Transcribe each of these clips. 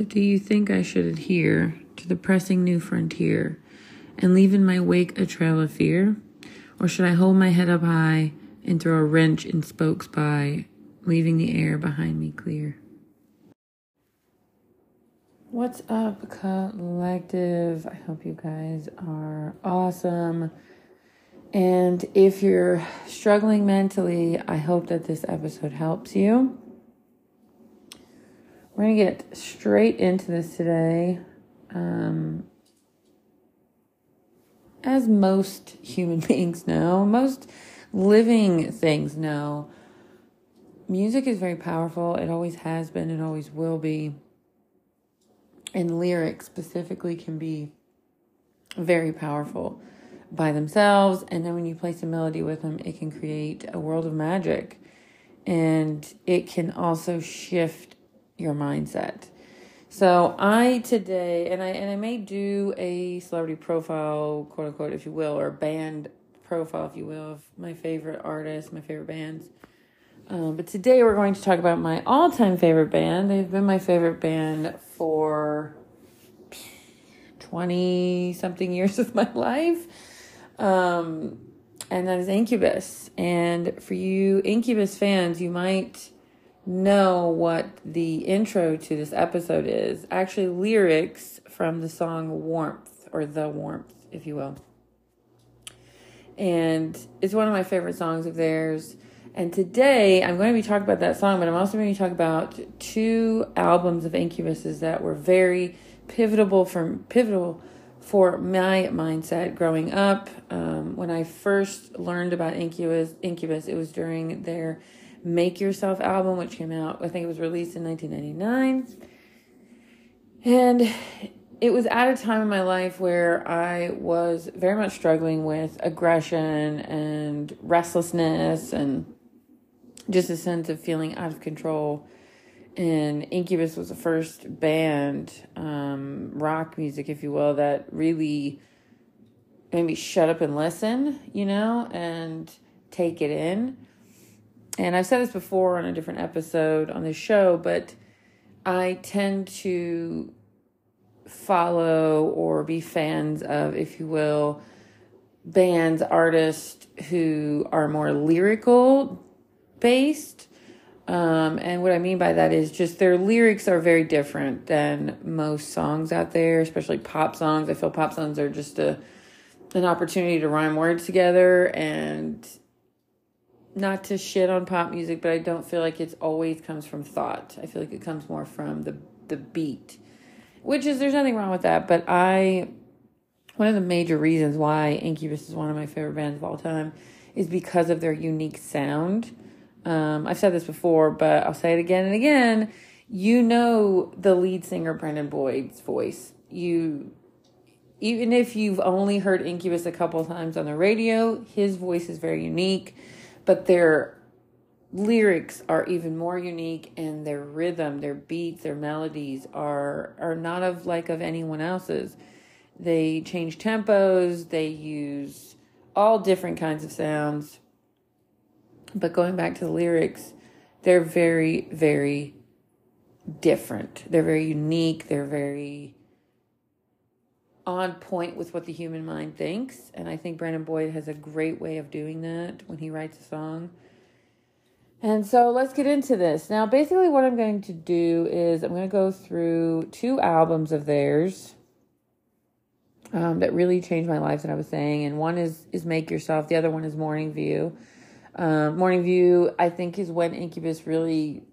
So, do you think I should adhere to the pressing new frontier and leave in my wake a trail of fear? Or should I hold my head up high and throw a wrench in spokes by, leaving the air behind me clear? What's up, collective? I hope you guys are awesome. And if you're struggling mentally, I hope that this episode helps you. We're going to get straight into this today. Um, as most human beings know, most living things know, music is very powerful. It always has been, it always will be. And lyrics specifically can be very powerful by themselves. And then when you place a melody with them, it can create a world of magic. And it can also shift your mindset. So I today, and I and I may do a celebrity profile, quote unquote, if you will, or band profile, if you will, of my favorite artists, my favorite bands. Um, but today we're going to talk about my all-time favorite band. They've been my favorite band for twenty something years of my life, um, and that is Incubus. And for you Incubus fans, you might know what the intro to this episode is. Actually, lyrics from the song Warmth, or The Warmth, if you will. And it's one of my favorite songs of theirs. And today I'm going to be talking about that song, but I'm also going to talk about two albums of Incubus's that were very pivotal for pivotal for my mindset growing up. Um, when I first learned about Incubus, Incubus, it was during their Make Yourself album, which came out, I think it was released in 1999. And it was at a time in my life where I was very much struggling with aggression and restlessness and just a sense of feeling out of control. And Incubus was the first band, um, rock music, if you will, that really made me shut up and listen, you know, and take it in. And I've said this before on a different episode on this show, but I tend to follow or be fans of, if you will, bands, artists who are more lyrical based. Um, and what I mean by that is just their lyrics are very different than most songs out there, especially pop songs. I feel pop songs are just a an opportunity to rhyme words together and not to shit on pop music, but I don't feel like it's always comes from thought. I feel like it comes more from the the beat, which is there's nothing wrong with that. But I, one of the major reasons why Incubus is one of my favorite bands of all time is because of their unique sound. Um, I've said this before, but I'll say it again and again. You know the lead singer Brandon Boyd's voice. You even if you've only heard Incubus a couple times on the radio, his voice is very unique but their lyrics are even more unique and their rhythm their beats their melodies are are not of like of anyone else's. They change tempos they use all different kinds of sounds. But going back to the lyrics they're very very different. They're very unique they're very on point with what the human mind thinks. And I think Brandon Boyd has a great way of doing that when he writes a song. And so let's get into this. Now, basically, what I'm going to do is I'm going to go through two albums of theirs um, that really changed my life, that I was saying. And one is, is Make Yourself, the other one is Morning View. Um, Morning View, I think, is when Incubus really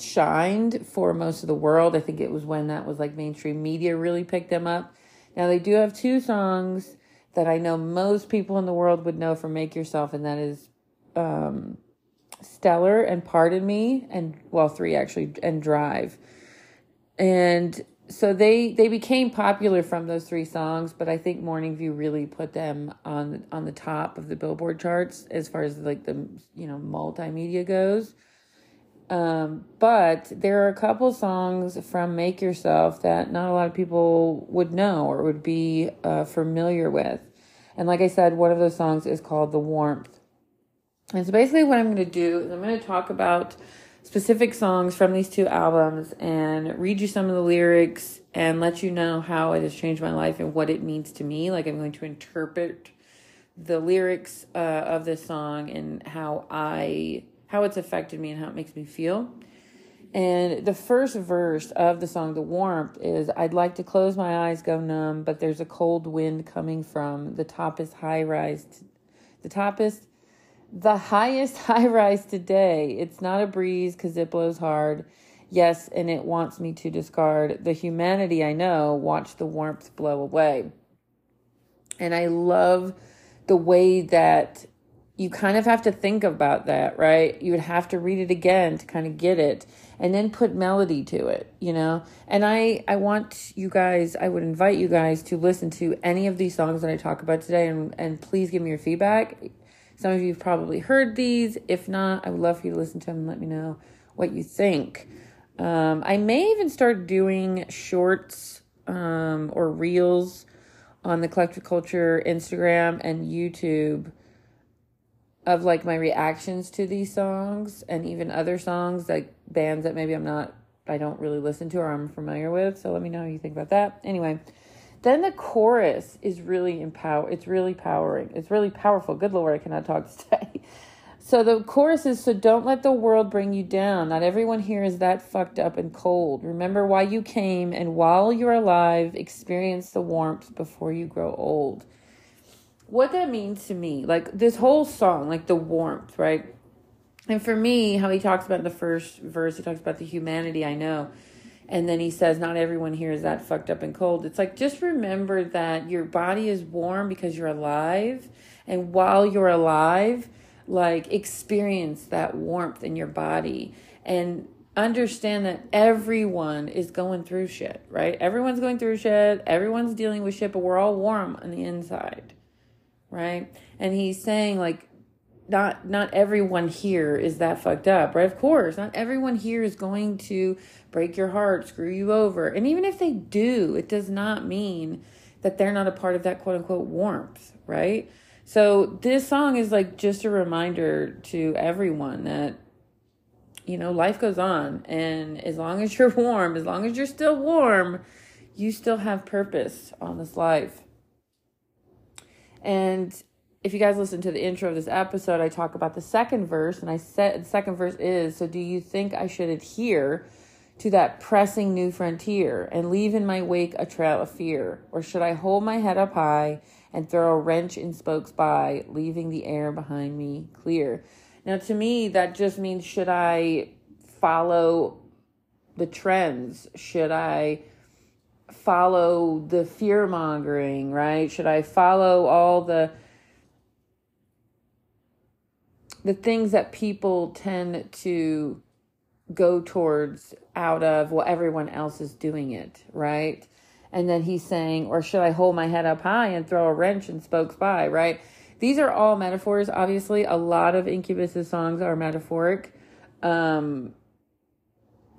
shined for most of the world. I think it was when that was like mainstream media really picked them up. Now they do have two songs that I know most people in the world would know from Make Yourself, and that is um, Stellar and Pardon Me, and well, three actually, and Drive. And so they they became popular from those three songs, but I think Morning View really put them on on the top of the Billboard charts as far as like the you know multimedia goes. Um, but there are a couple songs from Make Yourself that not a lot of people would know or would be uh, familiar with. And like I said, one of those songs is called The Warmth. And so basically, what I'm going to do is I'm going to talk about specific songs from these two albums and read you some of the lyrics and let you know how it has changed my life and what it means to me. Like I'm going to interpret the lyrics uh, of this song and how I how it's affected me and how it makes me feel. And the first verse of the song, The Warmth, is I'd like to close my eyes, go numb, but there's a cold wind coming from the toppest high rise, the toppest, the highest high rise today. It's not a breeze because it blows hard. Yes, and it wants me to discard the humanity I know, watch the warmth blow away. And I love the way that you kind of have to think about that, right? You would have to read it again to kind of get it and then put melody to it, you know? And I I want you guys, I would invite you guys to listen to any of these songs that I talk about today and and please give me your feedback. Some of you've probably heard these. If not, I would love for you to listen to them and let me know what you think. Um, I may even start doing shorts um, or reels on the Collective Culture Instagram and YouTube of like my reactions to these songs and even other songs like bands that maybe I'm not I don't really listen to or I'm familiar with. So let me know how you think about that. Anyway, then the chorus is really empower it's really powering. It's really powerful. Good lord, I cannot talk today. So the chorus is so don't let the world bring you down. Not everyone here is that fucked up and cold. Remember why you came and while you're alive, experience the warmth before you grow old what that means to me, like this whole song, like the warmth, right? And for me, how he talks about the first verse, he talks about the humanity I know. And then he says, Not everyone here is that fucked up and cold. It's like, just remember that your body is warm because you're alive. And while you're alive, like experience that warmth in your body. And understand that everyone is going through shit, right? Everyone's going through shit. Everyone's dealing with shit, but we're all warm on the inside right? And he's saying like not not everyone here is that fucked up, right? Of course, not everyone here is going to break your heart, screw you over. And even if they do, it does not mean that they're not a part of that quote unquote warmth, right? So this song is like just a reminder to everyone that you know, life goes on and as long as you're warm, as long as you're still warm, you still have purpose on this life. And if you guys listen to the intro of this episode, I talk about the second verse, and I said the second verse is So, do you think I should adhere to that pressing new frontier and leave in my wake a trail of fear? Or should I hold my head up high and throw a wrench in spokes by, leaving the air behind me clear? Now, to me, that just means should I follow the trends? Should I follow the fear mongering, right? Should I follow all the the things that people tend to go towards out of well everyone else is doing it, right? And then he's saying, or should I hold my head up high and throw a wrench and spokes by, right? These are all metaphors. Obviously, a lot of Incubus's songs are metaphoric. Um,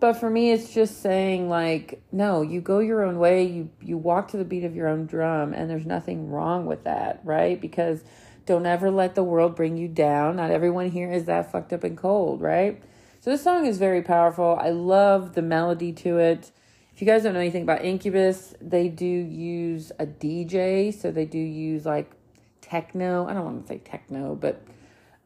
but for me it's just saying like no you go your own way. You you walk to the beat of your own drum and there's nothing wrong with that right? Because don't ever let the world bring you down. Not everyone here is that fucked up and cold right? So this song is very powerful. I love the melody to it. If you guys don't know anything about incubus they do use a dj so they do use like techno. I don't want to say techno but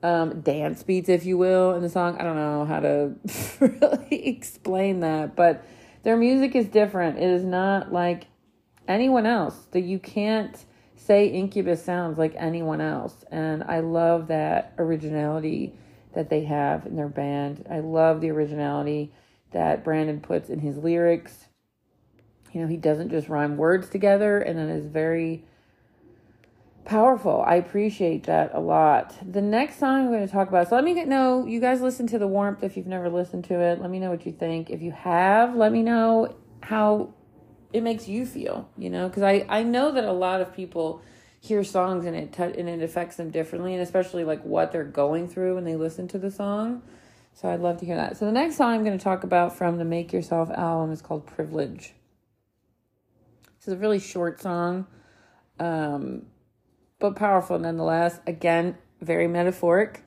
um, dance beats, if you will, in the song. I don't know how to really explain that, but their music is different. It is not like anyone else. That you can't say Incubus sounds like anyone else, and I love that originality that they have in their band. I love the originality that Brandon puts in his lyrics. You know, he doesn't just rhyme words together, and then is very powerful. I appreciate that a lot. The next song I'm going to talk about. So let me get, know you guys listen to the warmth if you've never listened to it. Let me know what you think. If you have, let me know how it makes you feel. You know, because I I know that a lot of people hear songs and it t- and it affects them differently, and especially like what they're going through when they listen to the song. So I'd love to hear that. So the next song I'm going to talk about from the Make Yourself album is called Privilege. This is a really short song. Um, but powerful nonetheless. Again, very metaphoric.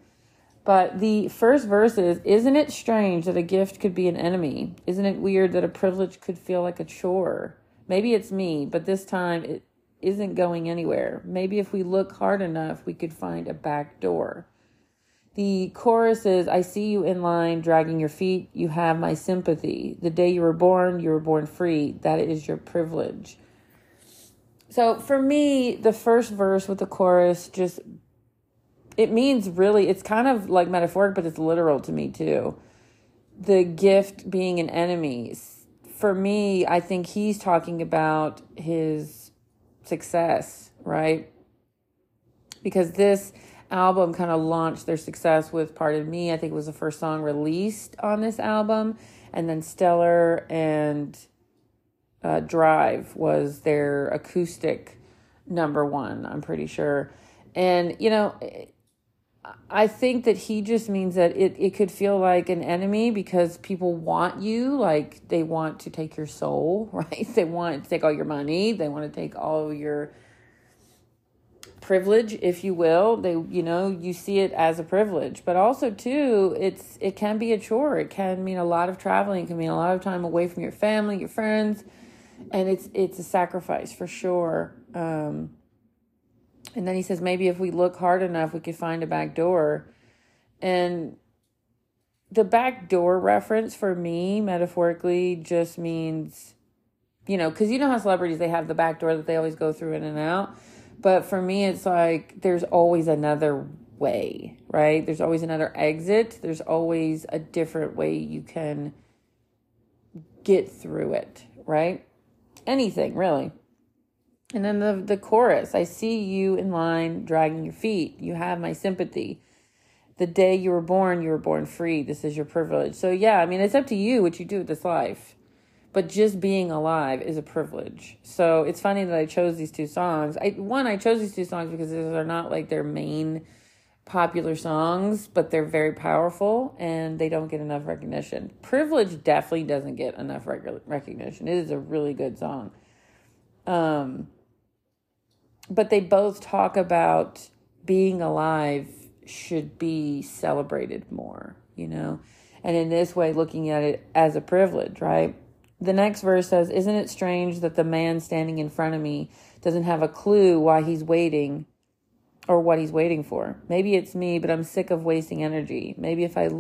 But the first verse is Isn't it strange that a gift could be an enemy? Isn't it weird that a privilege could feel like a chore? Maybe it's me, but this time it isn't going anywhere. Maybe if we look hard enough, we could find a back door. The chorus is I see you in line, dragging your feet. You have my sympathy. The day you were born, you were born free. That is your privilege. So for me, the first verse with the chorus just it means really it's kind of like metaphoric but it's literal to me too. The gift being an enemy. For me i think he's talking about his success right? Because this album kind of launched their success with pardon me i think it was the first song released on this album and then stellar and uh, drive was their acoustic number one i'm pretty sure and you know I think that he just means that it, it could feel like an enemy because people want you, like they want to take your soul, right? They want to take all your money, they want to take all your privilege, if you will. They you know, you see it as a privilege. But also too, it's it can be a chore. It can mean a lot of traveling, it can mean a lot of time away from your family, your friends, and it's it's a sacrifice for sure. Um and then he says, maybe if we look hard enough, we could find a back door. And the back door reference for me, metaphorically, just means, you know, because you know how celebrities, they have the back door that they always go through in and out. But for me, it's like there's always another way, right? There's always another exit. There's always a different way you can get through it, right? Anything, really. And then the, the chorus I see you in line dragging your feet. You have my sympathy. The day you were born, you were born free. This is your privilege. So, yeah, I mean, it's up to you what you do with this life. But just being alive is a privilege. So, it's funny that I chose these two songs. I One, I chose these two songs because they're not like their main popular songs, but they're very powerful and they don't get enough recognition. Privilege definitely doesn't get enough rec- recognition. It is a really good song. Um, but they both talk about being alive should be celebrated more, you know? And in this way, looking at it as a privilege, right? The next verse says, Isn't it strange that the man standing in front of me doesn't have a clue why he's waiting or what he's waiting for? Maybe it's me, but I'm sick of wasting energy. Maybe if I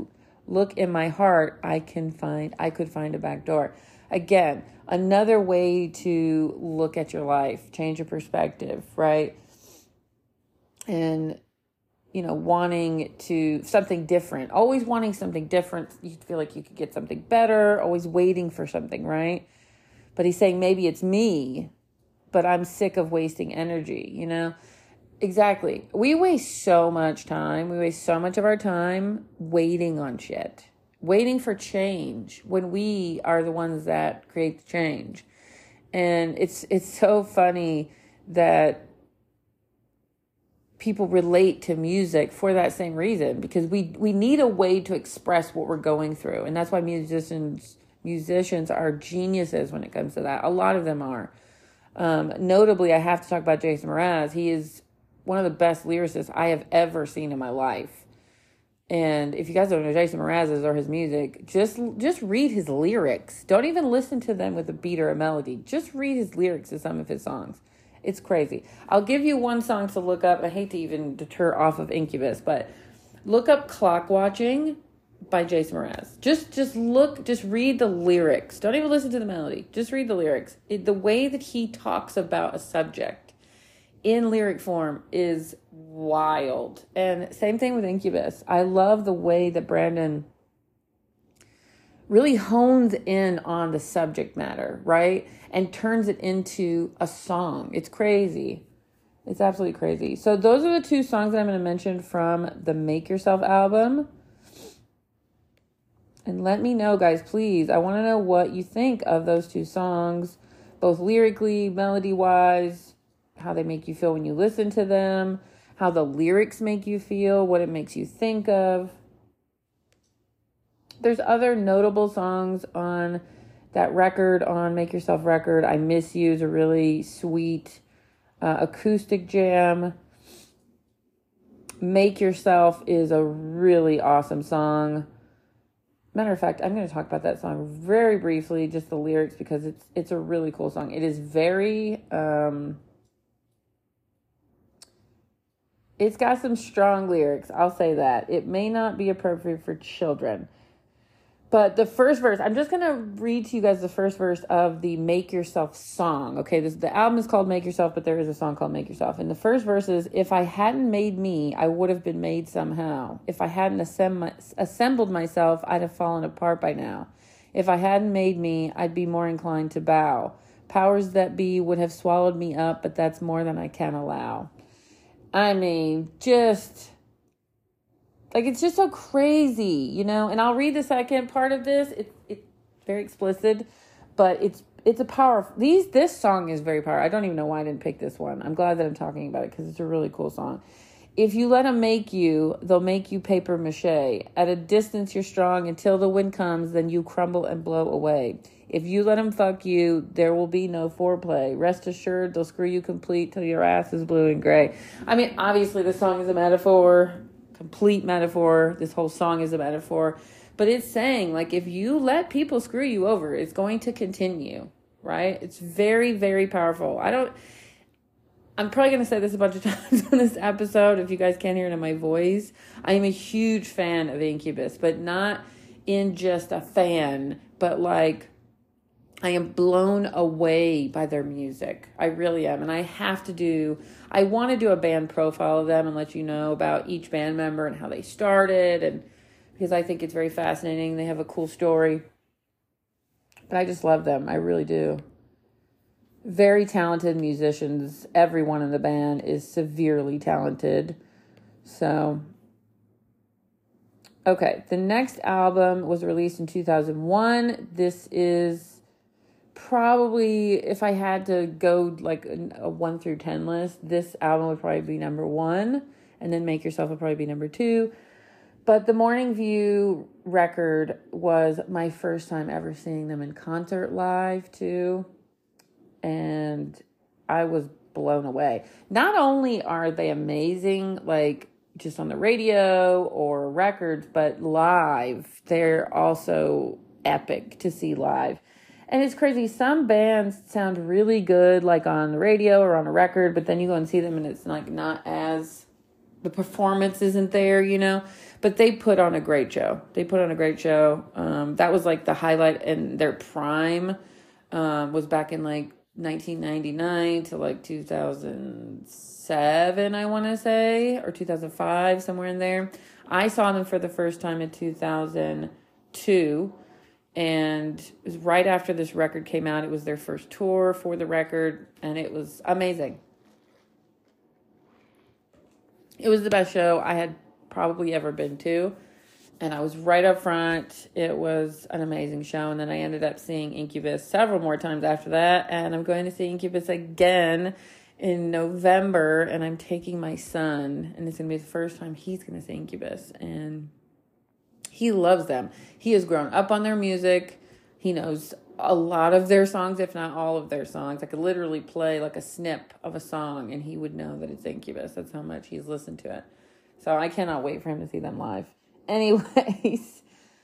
look in my heart, I can find, I could find a back door. Again, another way to look at your life, change your perspective, right? And you know, wanting to something different, always wanting something different. You feel like you could get something better, always waiting for something, right? But he's saying maybe it's me, but I'm sick of wasting energy, you know? Exactly. We waste so much time. We waste so much of our time waiting on shit waiting for change when we are the ones that create the change. And it's it's so funny that people relate to music for that same reason because we we need a way to express what we're going through and that's why musicians musicians are geniuses when it comes to that a lot of them are um, notably i have to talk about jason mraz he is one of the best lyricists i have ever seen in my life and if you guys don't know Jason Mraz's or his music, just just read his lyrics. Don't even listen to them with a beat or a melody. Just read his lyrics to some of his songs. It's crazy. I'll give you one song to look up. I hate to even deter off of Incubus, but look up Clock Watching by Jason Mraz. Just just look, just read the lyrics. Don't even listen to the melody. Just read the lyrics. It, the way that he talks about a subject in lyric form is wild. And same thing with Incubus. I love the way that Brandon really hones in on the subject matter, right? And turns it into a song. It's crazy. It's absolutely crazy. So those are the two songs that I'm going to mention from the Make Yourself album. And let me know, guys, please. I want to know what you think of those two songs, both lyrically, melody wise, how they make you feel when you listen to them how the lyrics make you feel, what it makes you think of. There's other notable songs on that record on Make Yourself Record. I Miss You is a really sweet uh, acoustic jam. Make Yourself is a really awesome song. Matter of fact, I'm going to talk about that song very briefly, just the lyrics, because it's it's a really cool song. It is very um, it's got some strong lyrics. I'll say that it may not be appropriate for children. But the first verse, I'm just gonna read to you guys the first verse of the Make Yourself song. Okay, this the album is called Make Yourself, but there is a song called Make Yourself. And the first verse is If I hadn't made me, I would have been made somehow. If I hadn't assemb- assembled myself, I'd have fallen apart by now. If I hadn't made me, I'd be more inclined to bow. Powers that be would have swallowed me up, but that's more than I can allow. I mean, just like it's just so crazy, you know. And I'll read the second part of this. It's it's very explicit, but it's it's a powerful. These this song is very powerful. I don't even know why I didn't pick this one. I'm glad that I'm talking about it because it's a really cool song. If you let them make you, they'll make you paper mache. At a distance, you're strong. Until the wind comes, then you crumble and blow away. If you let them fuck you, there will be no foreplay. Rest assured, they'll screw you complete till your ass is blue and gray. I mean, obviously, the song is a metaphor complete metaphor. This whole song is a metaphor. But it's saying, like, if you let people screw you over, it's going to continue, right? It's very, very powerful. I don't, I'm probably going to say this a bunch of times on this episode if you guys can't hear it in my voice. I am a huge fan of Incubus, but not in just a fan, but like, I am blown away by their music. I really am. And I have to do, I want to do a band profile of them and let you know about each band member and how they started. And because I think it's very fascinating. They have a cool story. But I just love them. I really do. Very talented musicians. Everyone in the band is severely talented. So, okay. The next album was released in 2001. This is probably if I had to go like a, one through ten list, this album would probably be number one, and then Make Yourself would probably be number two. But the Morning View record was my first time ever seeing them in concert live too, and I was blown away. Not only are they amazing, like just on the radio or records, but live, they're also epic to see live. And it's crazy. Some bands sound really good, like on the radio or on a record, but then you go and see them and it's like not as the performance isn't there, you know. But they put on a great show. They put on a great show. Um, that was like the highlight and their prime. Um, was back in like 1999 to like 2007, I want to say, or 2005, somewhere in there. I saw them for the first time in 2002 and it was right after this record came out. It was their first tour for the record, and it was amazing. It was the best show I had probably ever been to, and I was right up front. It was an amazing show, and then I ended up seeing Incubus several more times after that, and I'm going to see Incubus again in November, and I'm taking my son, and it's going to be the first time he's going to see Incubus, and he loves them. He has grown up on their music. He knows a lot of their songs, if not all of their songs. I could literally play like a snip of a song and he would know that it's Incubus. That's how much he's listened to it. So I cannot wait for him to see them live. Anyways,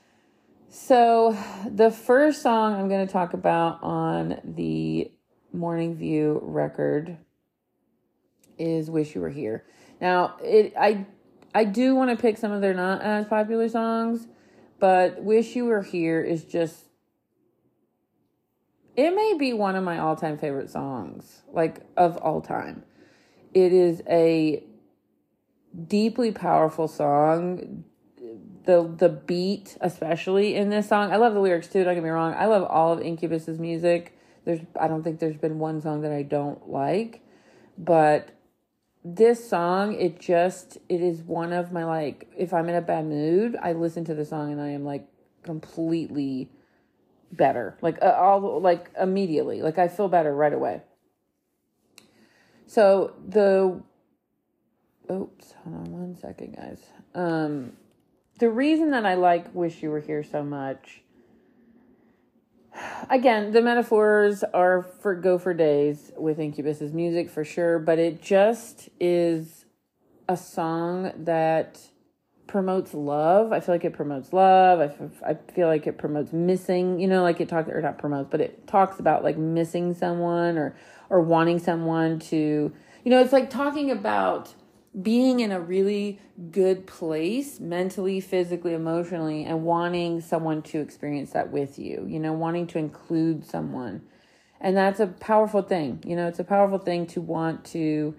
so the first song I'm going to talk about on the Morning View record is Wish You Were Here. Now, it I I do want to pick some of their not as popular songs, but Wish You Were Here is just it may be one of my all-time favorite songs, like of all time. It is a deeply powerful song. The the beat, especially in this song. I love the lyrics too, don't get me wrong. I love all of Incubus's music. There's I don't think there's been one song that I don't like, but this song it just it is one of my like if i'm in a bad mood i listen to the song and i am like completely better like uh, all like immediately like i feel better right away so the oops hold on one second guys um the reason that i like wish you were here so much again, the metaphors are for go for days with Incubus's music for sure, but it just is a song that promotes love. I feel like it promotes love. I, feel like it promotes missing, you know, like it talks or not promotes, but it talks about like missing someone or or wanting someone to, you know, it's like talking about being in a really good place mentally, physically, emotionally and wanting someone to experience that with you, you know, wanting to include someone. And that's a powerful thing. You know, it's a powerful thing to want to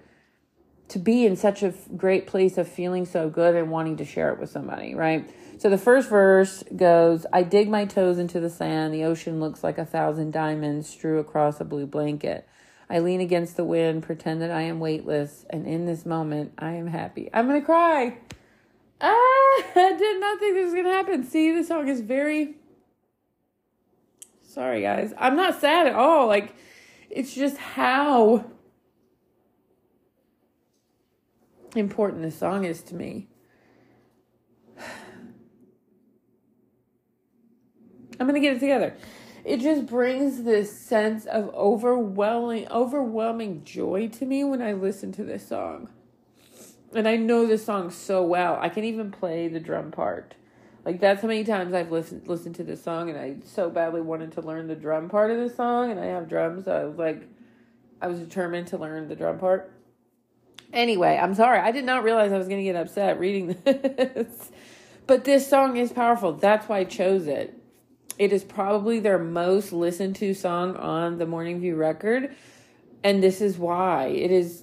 to be in such a great place of feeling so good and wanting to share it with somebody, right? So the first verse goes, I dig my toes into the sand. The ocean looks like a thousand diamonds strew across a blue blanket. I lean against the wind, pretend that I am weightless, and in this moment, I am happy. I'm to cry. Ah, I did not think this was to happen. See, the song is very. Sorry, guys. I'm not sad at all. Like, it's just how important this song is to me. I'm to get it together. It just brings this sense of overwhelming overwhelming joy to me when I listen to this song. And I know this song so well. I can even play the drum part. Like that's how many times I've listened listened to this song and I so badly wanted to learn the drum part of this song and I have drums, so I was like I was determined to learn the drum part. Anyway, I'm sorry. I did not realize I was going to get upset reading this. but this song is powerful. That's why I chose it. It is probably their most listened to song on the Morning View record. And this is why. It is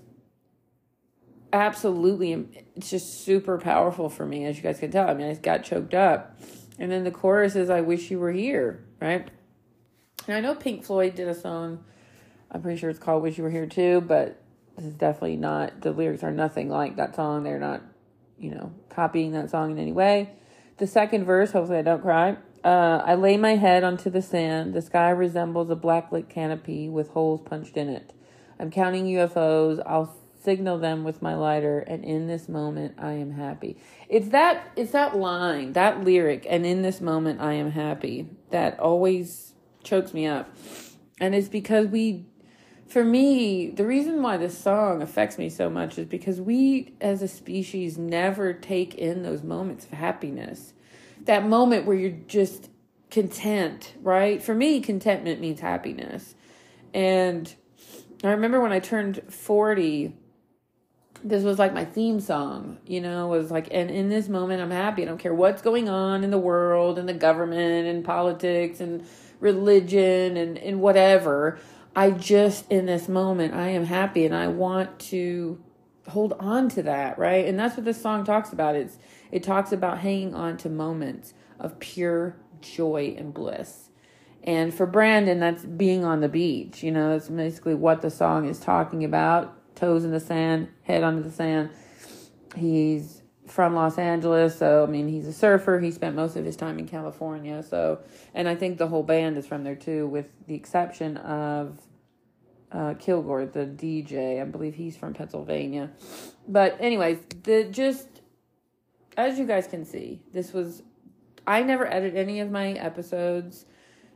absolutely, it's just super powerful for me, as you guys can tell. I mean, I got choked up. And then the chorus is, I wish you were here, right? And I know Pink Floyd did a song, I'm pretty sure it's called Wish You Were Here Too, but this is definitely not, the lyrics are nothing like that song. They're not, you know, copying that song in any way. The second verse, hopefully I don't cry. Uh, I lay my head onto the sand. The sky resembles a blacklit canopy with holes punched in it. I'm counting UFOs. I'll signal them with my lighter, and in this moment, I am happy. It's that it's that line, that lyric, and in this moment, I am happy. That always chokes me up, and it's because we for me, the reason why this song affects me so much is because we as a species never take in those moments of happiness. That moment where you're just content, right? For me, contentment means happiness. And I remember when I turned 40, this was like my theme song, you know, was like, and in this moment, I'm happy. I don't care what's going on in the world and the government and politics and religion and, and whatever. I just, in this moment, I am happy and I want to hold on to that, right? And that's what this song talks about. It's, it talks about hanging on to moments of pure joy and bliss. And for Brandon, that's being on the beach. You know, that's basically what the song is talking about. Toes in the sand, head under the sand. He's from Los Angeles, so I mean, he's a surfer. He spent most of his time in California. So, and I think the whole band is from there too, with the exception of uh, Kilmore, the DJ. I believe he's from Pennsylvania. But anyways, the just as you guys can see, this was I never edit any of my episodes.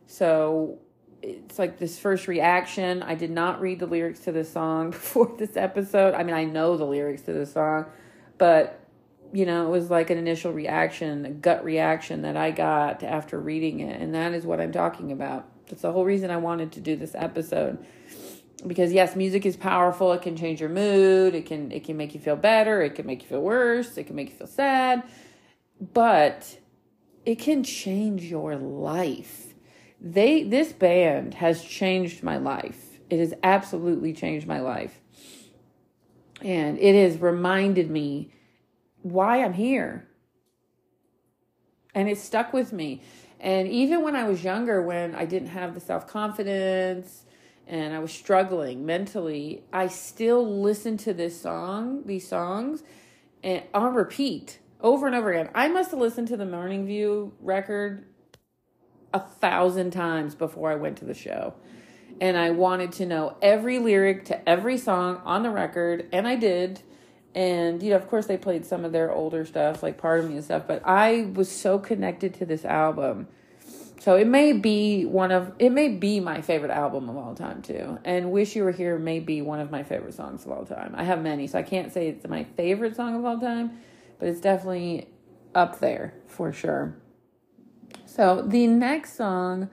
So it's like this first reaction. I did not read the lyrics to this song before this episode. I mean, I know the lyrics to this song, but you know, it was like an initial reaction, a gut reaction that I got after reading it. And that is what I'm talking about. That's the whole reason I wanted to do this episode because yes music is powerful. It can change your mood. It can it can make you feel better. It can make you feel worse. It can make you feel sad. But it can change your life. They this band has changed my life. It has absolutely changed my life. And it has reminded me why i'm here. And it stuck with me. And even when i was younger when i didn't have the self-confidence and I was struggling mentally, I still listen to this song, these songs, and on repeat over and over again. I must have listened to the Morning View record a thousand times before I went to the show. And I wanted to know every lyric to every song on the record, and I did. And, you know, of course, they played some of their older stuff, like Pardon Me and stuff, but I was so connected to this album so it may be one of it may be my favorite album of all time too. And wish you were here may be one of my favorite songs of all time. I have many so i can't say it's my favorite song of all time but it's definitely up there for sure. So the next song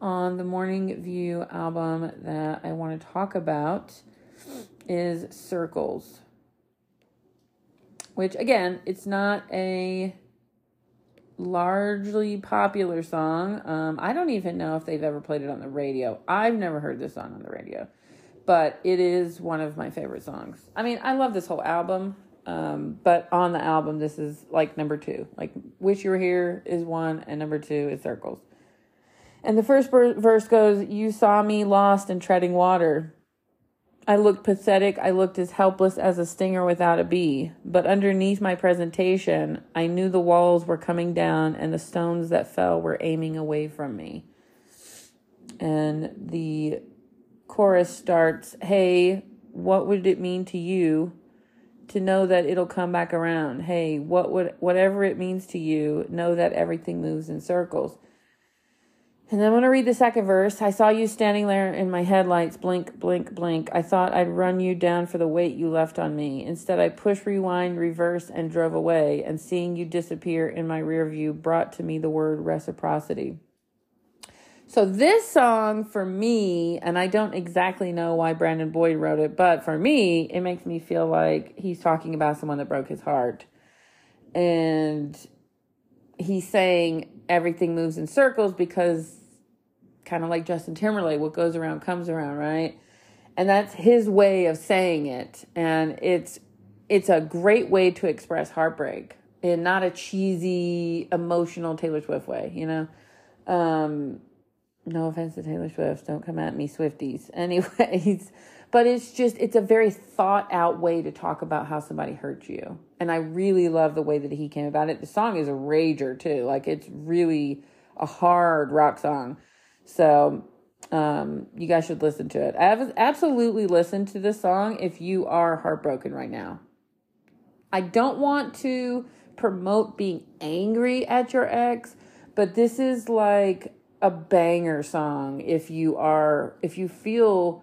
on the morning view album that i want to talk about is circles which again it's not a largely popular song. Um, I don't even know if they've ever played it on the radio. I've never heard this song on the radio, but it is one of my favorite songs. I mean, I love this whole album, um, but on the album, this is like number two. Like, Wish You Were Here is one, and number two is Circles. And the first verse goes, You saw me lost and treading water. I looked pathetic. I looked as helpless as a stinger without a bee. But underneath my presentation, I knew the walls were coming down and the stones that fell were aiming away from me. And the chorus starts Hey, what would it mean to you to know that it'll come back around? Hey, what would whatever it means to you, know that everything moves in circles. And then I'm going to read the second verse. I saw you standing there in my headlights, blink, blink, blink. I thought I'd run you down for the weight you left on me. Instead, I pushed rewind, reverse, and drove away. And seeing you disappear in my rear view brought to me the word reciprocity. So, this song for me, and I don't exactly know why Brandon Boyd wrote it, but for me, it makes me feel like he's talking about someone that broke his heart. And he's saying everything moves in circles because kind of like Justin Timberlake, what goes around comes around, right? And that's his way of saying it. And it's it's a great way to express heartbreak in not a cheesy, emotional Taylor Swift way, you know? Um, no offense to Taylor Swift, don't come at me, Swifties. Anyways, but it's just, it's a very thought out way to talk about how somebody hurt you. And I really love the way that he came about it. The song is a rager too. Like it's really a hard rock song. So um, you guys should listen to it. i absolutely listen to this song if you are heartbroken right now. I don't want to promote being angry at your ex, but this is like a banger song if you are if you feel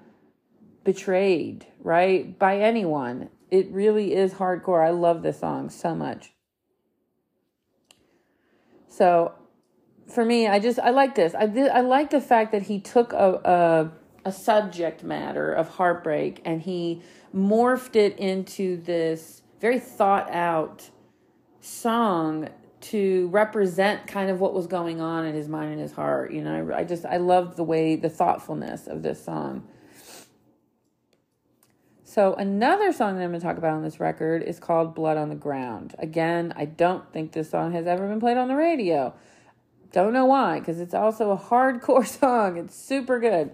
betrayed, right? By anyone. It really is hardcore. I love this song so much. So for me, I just I like this. I I like the fact that he took a, a a subject matter of heartbreak and he morphed it into this very thought out song to represent kind of what was going on in his mind and his heart. You know, I, I just I loved the way the thoughtfulness of this song. So another song that I'm going to talk about on this record is called Blood on the Ground. Again, I don't think this song has ever been played on the radio. Don't know why, because it's also a hardcore song. It's super good.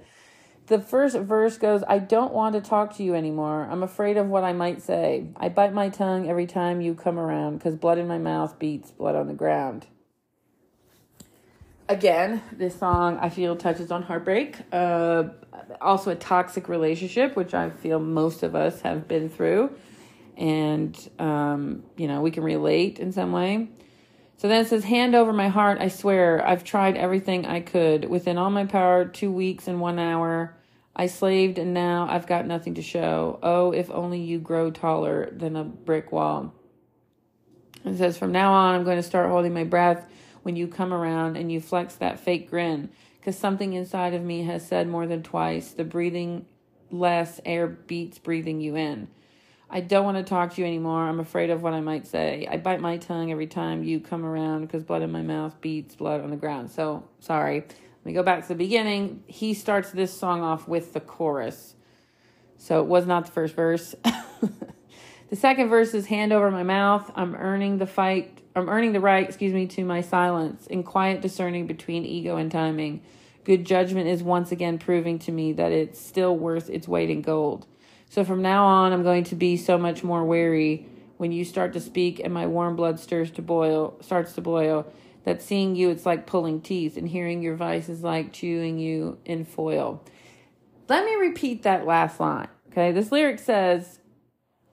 The first verse goes, I don't want to talk to you anymore. I'm afraid of what I might say. I bite my tongue every time you come around because blood in my mouth beats blood on the ground. Again, this song I feel touches on heartbreak, uh, also a toxic relationship, which I feel most of us have been through. And, um, you know, we can relate in some way. So then it says, Hand over my heart, I swear, I've tried everything I could. Within all my power, two weeks and one hour, I slaved and now I've got nothing to show. Oh, if only you grow taller than a brick wall. It says, From now on, I'm going to start holding my breath when you come around and you flex that fake grin. Because something inside of me has said more than twice the breathing less air beats breathing you in. I don't want to talk to you anymore. I'm afraid of what I might say. I bite my tongue every time you come around because blood in my mouth beats blood on the ground. So, sorry. Let me go back to the beginning. He starts this song off with the chorus. So, it was not the first verse. the second verse is hand over my mouth. I'm earning the fight. I'm earning the right, excuse me, to my silence in quiet discerning between ego and timing. Good judgment is once again proving to me that it's still worth its weight in gold. So from now on, I'm going to be so much more wary when you start to speak and my warm blood stirs to boil, starts to boil. That seeing you, it's like pulling teeth, and hearing your voice is like chewing you in foil. Let me repeat that last line. Okay, this lyric says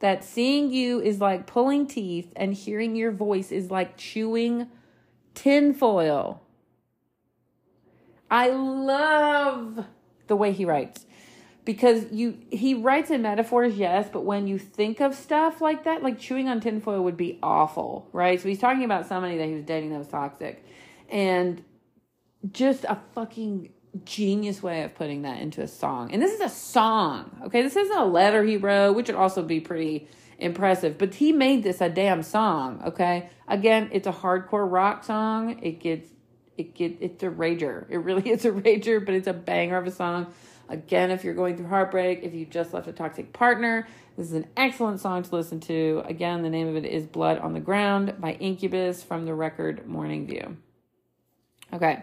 that seeing you is like pulling teeth, and hearing your voice is like chewing tinfoil. I love the way he writes because you he writes in metaphors, yes, but when you think of stuff like that, like chewing on tinfoil would be awful, right? So he's talking about somebody that he was dating that was toxic, and just a fucking genius way of putting that into a song. And this is a song, okay? This isn't a letter he wrote, which would also be pretty impressive, but he made this a damn song, okay? Again, it's a hardcore rock song. It gets it get it's a rager. It really is a rager, but it's a banger of a song. Again, if you're going through heartbreak, if you just left a toxic partner, this is an excellent song to listen to. Again, the name of it is Blood on the Ground by Incubus from the record Morning View. Okay.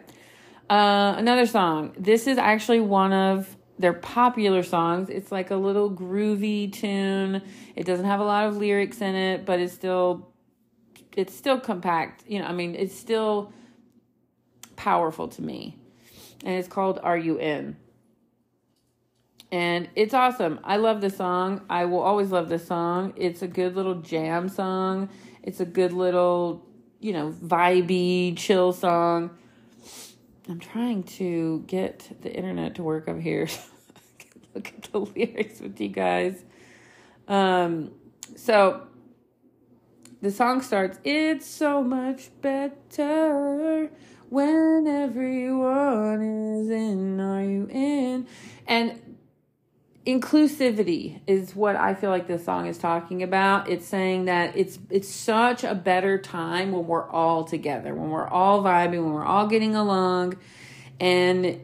Uh, another song. This is actually one of their popular songs. It's like a little groovy tune. It doesn't have a lot of lyrics in it, but it's still it's still compact. You know, I mean, it's still powerful to me. And it's called Are You In? And it's awesome. I love this song. I will always love this song. It's a good little jam song. It's a good little, you know, vibey, chill song. I'm trying to get the internet to work up here. Look at the lyrics with you guys. Um, so the song starts, It's so much better when everyone is in. Are you in? And inclusivity is what I feel like this song is talking about. It's saying that it's it's such a better time when we're all together, when we're all vibing, when we're all getting along, and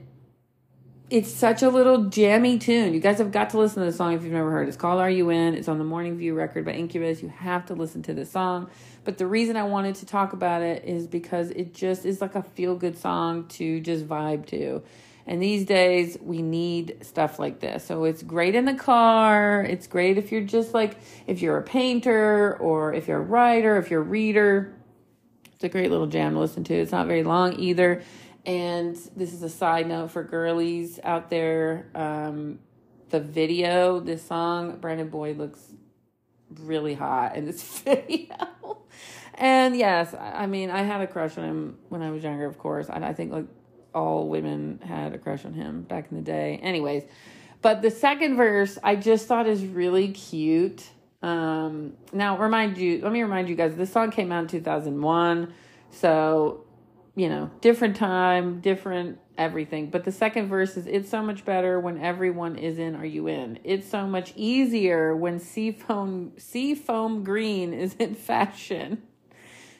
it's such a little jammy tune. You guys have got to listen to the song if you've never heard. It's called "Are You In." It's on the Morning View record by Incubus. You have to listen to the song. But the reason I wanted to talk about it is because it just is like a feel good song to just vibe to. And these days, we need stuff like this. So it's great in the car. It's great if you're just like, if you're a painter or if you're a writer, if you're a reader. It's a great little jam to listen to. It's not very long either. And this is a side note for girlies out there. Um, the video, this song, Brandon Boyd looks really hot in this video. and yes, I mean, I had a crush on him when I was younger, of course. I, I think like all women had a crush on him back in the day. Anyways, but the second verse I just thought is really cute. Um, now remind you, let me remind you guys, this song came out in 2001. So, you know, different time, different everything. But the second verse is it's so much better when everyone is in are you in? It's so much easier when seafoam seafoam green is in fashion.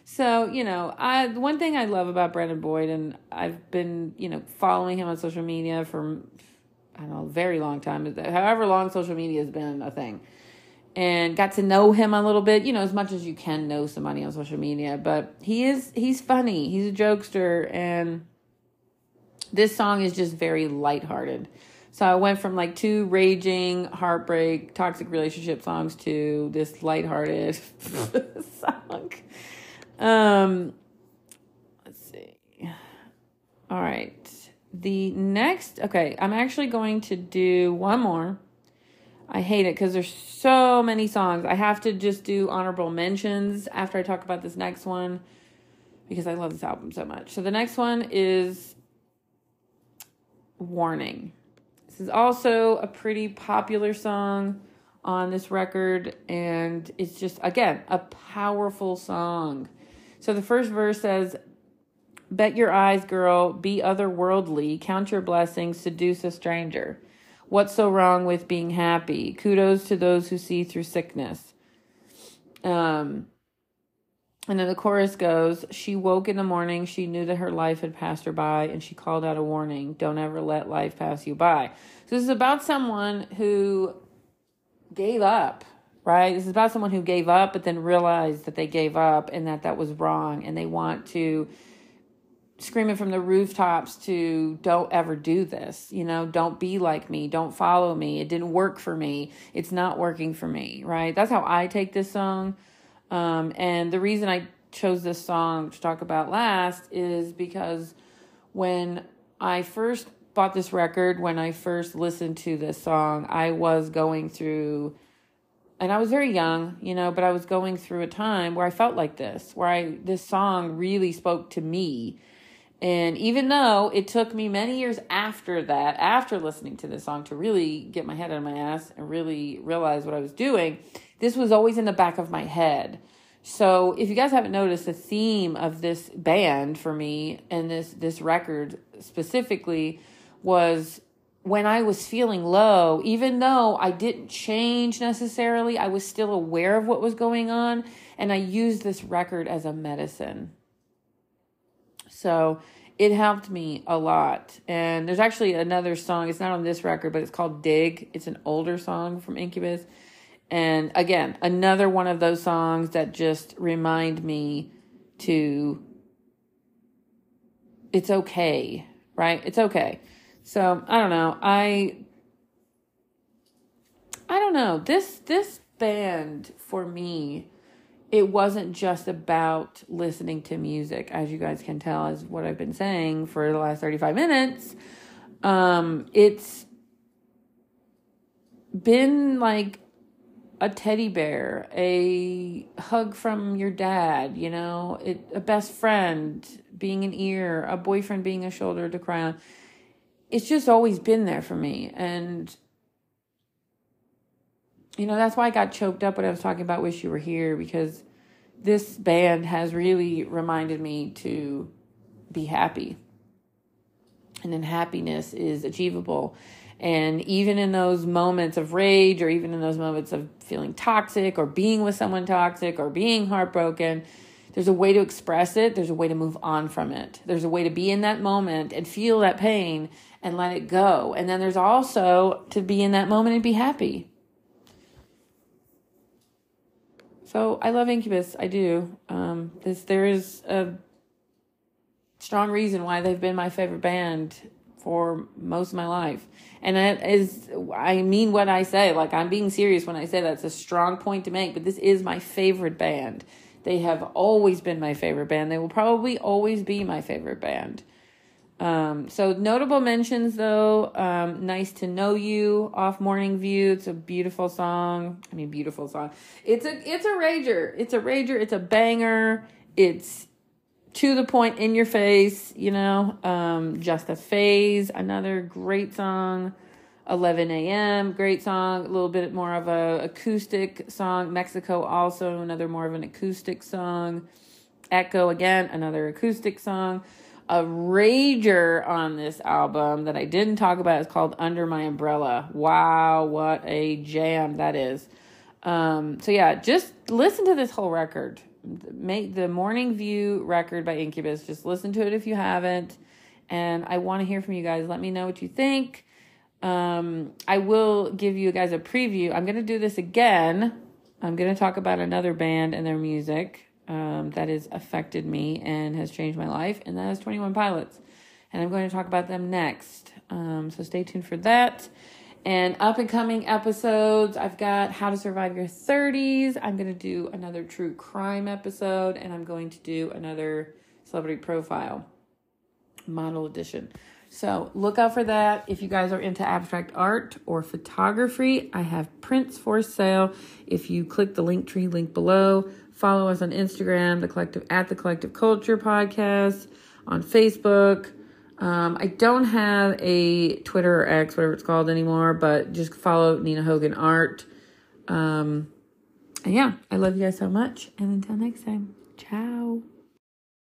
So, you know, I one thing I love about Brandon Boyd, and I've been, you know, following him on social media for I don't know, a very long time, however long social media has been a thing. And got to know him a little bit, you know, as much as you can know somebody on social media. But he is he's funny. He's a jokester and this song is just very lighthearted. So I went from like two raging, heartbreak, toxic relationship songs to this lighthearted song. Um, let's see. All right. The next, okay, I'm actually going to do one more. I hate it because there's so many songs. I have to just do honorable mentions after I talk about this next one because I love this album so much. So the next one is Warning. This is also a pretty popular song on this record, and it's just, again, a powerful song. So the first verse says, Bet your eyes, girl, be otherworldly, count your blessings, seduce a stranger. What's so wrong with being happy? Kudos to those who see through sickness. Um, and then the chorus goes, She woke in the morning, she knew that her life had passed her by, and she called out a warning don't ever let life pass you by. So this is about someone who gave up right? This is about someone who gave up, but then realized that they gave up and that that was wrong, and they want to scream it from the rooftops to don't ever do this. You know don't be like me. Don't follow me. It didn't work for me. It's not working for me right? That's how i take this song. Um, and the reason i chose this song to talk about last is because when i first bought this record when i first listened to this song i was going through and I was very young, you know, but I was going through a time where I felt like this, where I this song really spoke to me. And even though it took me many years after that, after listening to this song, to really get my head out of my ass and really realize what I was doing, this was always in the back of my head. So if you guys haven't noticed, the theme of this band for me and this this record specifically was when I was feeling low, even though I didn't change necessarily, I was still aware of what was going on, and I used this record as a medicine. So it helped me a lot. And there's actually another song, it's not on this record, but it's called Dig. It's an older song from Incubus. And again, another one of those songs that just remind me to it's okay, right? It's okay. So, I don't know. I I don't know. This this band for me it wasn't just about listening to music, as you guys can tell, as what I've been saying for the last 35 minutes. Um, it's been like a teddy bear, a hug from your dad, you know, it, a best friend being an ear, a boyfriend being a shoulder to cry on. It's just always been there for me. And you know, that's why I got choked up when I was talking about Wish You Were Here because this band has really reminded me to be happy. And then happiness is achievable. And even in those moments of rage, or even in those moments of feeling toxic, or being with someone toxic, or being heartbroken, there's a way to express it. There's a way to move on from it. There's a way to be in that moment and feel that pain and let it go. And then there's also to be in that moment and be happy. So I love Incubus. I do. Um, this there is a strong reason why they've been my favorite band for most of my life, and that is I mean what I say. Like I'm being serious when I say that's a strong point to make. But this is my favorite band. They have always been my favorite band. They will probably always be my favorite band. Um, so notable mentions though, um, nice to know you off morning view. It's a beautiful song. I mean, beautiful song. It's a, it's a rager. It's a rager. It's a banger. It's to the point in your face, you know, um, just a phrase, another great song. 11 a.m. Great song. A little bit more of a acoustic song. Mexico also another more of an acoustic song. Echo again, another acoustic song a rager on this album that I didn't talk about is called Under My Umbrella. Wow, what a jam that is. Um, so yeah, just listen to this whole record. Make the Morning View record by Incubus. Just listen to it if you haven't. And I want to hear from you guys. Let me know what you think. Um, I will give you guys a preview. I'm going to do this again. I'm going to talk about another band and their music um, that has affected me and has changed my life, and that is 21 Pilots. And I'm going to talk about them next. Um, so stay tuned for that. And up and coming episodes, I've got How to Survive Your 30s. I'm going to do another true crime episode, and I'm going to do another celebrity profile model edition. So look out for that. If you guys are into abstract art or photography, I have prints for sale. If you click the Linktree link below, Follow us on Instagram, the collective at the collective culture podcast, on Facebook. Um, I don't have a Twitter or X, whatever it's called anymore, but just follow Nina Hogan Art. Um, and yeah, I love you guys so much. And until next time, ciao.